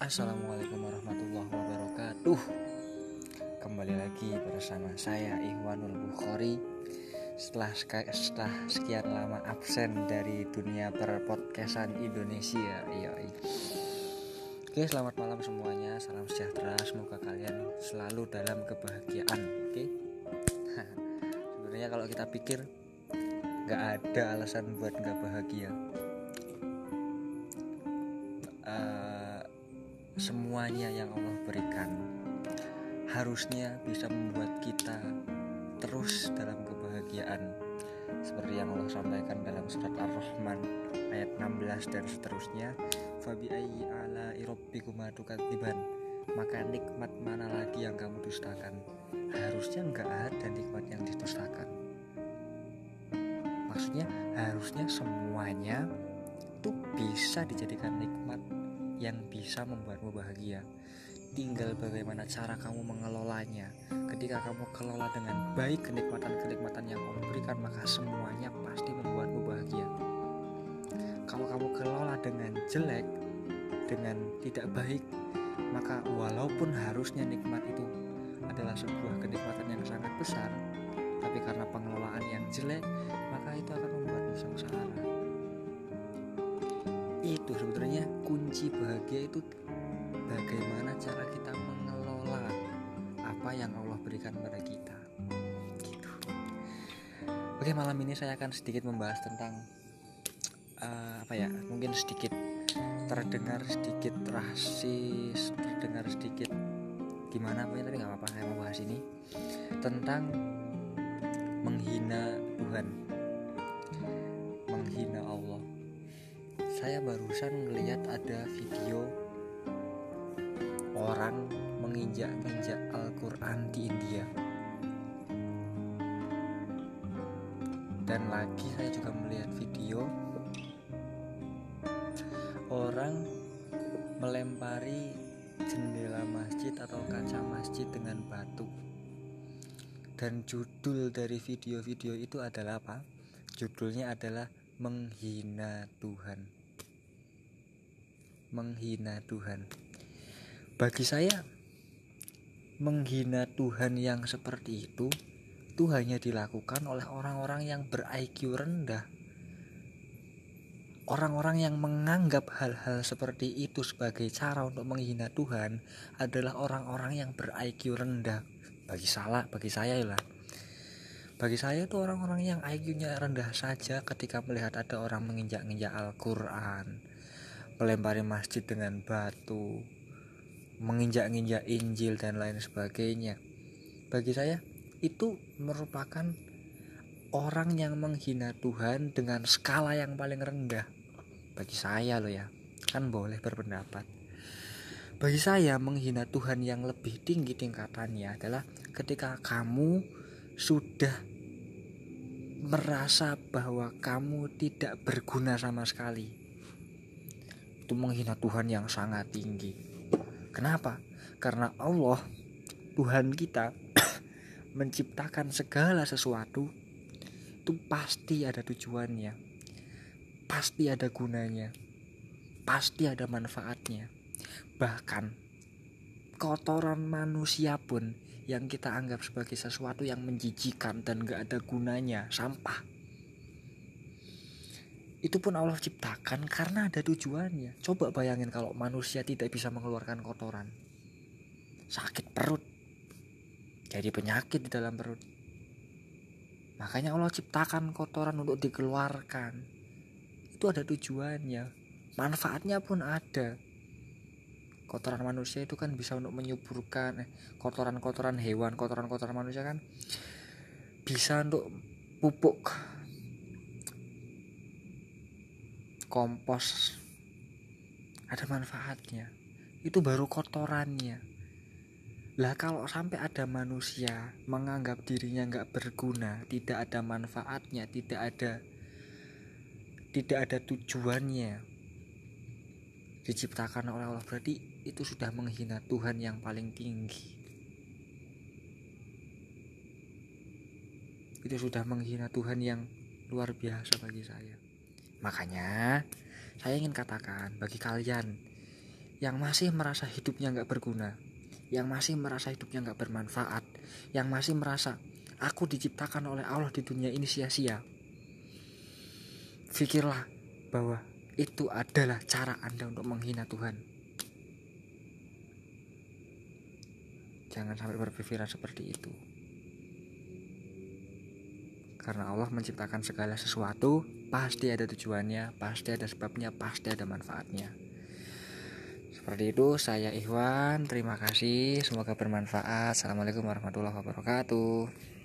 Assalamualaikum warahmatullahi wabarakatuh. Kembali lagi bersama saya Ikhwanul Bukhari. Setelah, setelah sekian lama absen dari dunia perpodcastan Indonesia Yoi. Oke selamat malam semuanya. Salam sejahtera. Semoga kalian selalu dalam kebahagiaan Oke? Sebenarnya kalau kita pikir Gak ada alasan buat gak bahagia semuanya yang Allah berikan harusnya bisa membuat kita terus dalam kebahagiaan. Seperti yang Allah sampaikan dalam surat Ar-Rahman ayat 16 dan seterusnya fabi ala tukadziban. Maka nikmat mana lagi yang kamu dustakan? Harusnya enggak ada nikmat yang didustakan. Maksudnya harusnya semuanya itu bisa dijadikan nikmat yang bisa membuatmu bahagia. Tinggal bagaimana cara kamu mengelolanya. Ketika kamu kelola dengan baik kenikmatan-kenikmatan yang Allah berikan, maka semuanya pasti membuatmu bahagia. Kalau kamu kelola dengan jelek, dengan tidak baik, maka walaupun harusnya nikmat itu adalah sebuah kenikmatan yang sangat besar, tapi karena pengelolaan yang jelek, maka itu akan membuatmu sengsara itu sebenarnya kunci bahagia itu bagaimana cara kita mengelola apa yang Allah berikan pada kita. Gitu. Oke malam ini saya akan sedikit membahas tentang uh, apa ya mungkin sedikit terdengar sedikit rasis terdengar sedikit gimana apa ya tapi nggak apa-apa saya mau bahas ini tentang menghina Tuhan saya barusan melihat ada video orang menginjak-injak Al-Quran di India. Dan lagi saya juga melihat video orang melempari jendela masjid atau kaca masjid dengan batu. Dan judul dari video-video itu adalah apa? Judulnya adalah menghina Tuhan menghina Tuhan. Bagi saya, menghina Tuhan yang seperti itu itu hanya dilakukan oleh orang-orang yang ber-IQ rendah. Orang-orang yang menganggap hal-hal seperti itu sebagai cara untuk menghina Tuhan adalah orang-orang yang ber-IQ rendah. Bagi salah, bagi saya lah. Bagi saya itu orang-orang yang IQ-nya rendah saja ketika melihat ada orang menginjak-injak Al-Quran, melempari masjid dengan batu, menginjak-injak Injil dan lain sebagainya. Bagi saya itu merupakan orang yang menghina Tuhan dengan skala yang paling rendah. Bagi saya loh ya, kan boleh berpendapat. Bagi saya menghina Tuhan yang lebih tinggi tingkatannya adalah ketika kamu sudah merasa bahwa kamu tidak berguna sama sekali itu menghina Tuhan yang sangat tinggi. Kenapa? Karena Allah, Tuhan kita, menciptakan segala sesuatu itu pasti ada tujuannya, pasti ada gunanya, pasti ada manfaatnya. Bahkan kotoran manusia pun yang kita anggap sebagai sesuatu yang menjijikan dan gak ada gunanya, sampah itu pun Allah ciptakan karena ada tujuannya. Coba bayangin kalau manusia tidak bisa mengeluarkan kotoran. Sakit perut. Jadi penyakit di dalam perut. Makanya Allah ciptakan kotoran untuk dikeluarkan. Itu ada tujuannya. Manfaatnya pun ada. Kotoran manusia itu kan bisa untuk menyuburkan eh, kotoran-kotoran hewan, kotoran-kotoran manusia kan bisa untuk pupuk kompos. Ada manfaatnya. Itu baru kotorannya. Lah kalau sampai ada manusia menganggap dirinya nggak berguna tidak ada manfaatnya tidak ada tidak ada tujuannya diciptakan oleh Allah berarti itu sudah menghina Tuhan yang paling tinggi. Itu sudah menghina Tuhan yang luar biasa bagi saya Makanya, saya ingin katakan bagi kalian yang masih merasa hidupnya nggak berguna yang masih merasa hidupnya nggak bermanfaat yang masih merasa aku diciptakan oleh Allah di dunia ini sia-sia pikirlah bahwa itu adalah cara Anda untuk menghina Tuhan. Jangan sampai berpikiran seperti itu. Karena Allah menciptakan segala sesuatu, pasti ada tujuannya, pasti ada sebabnya, pasti ada manfaatnya. Seperti itu, saya Ikhwan. Terima kasih, semoga bermanfaat. Assalamualaikum warahmatullahi wabarakatuh.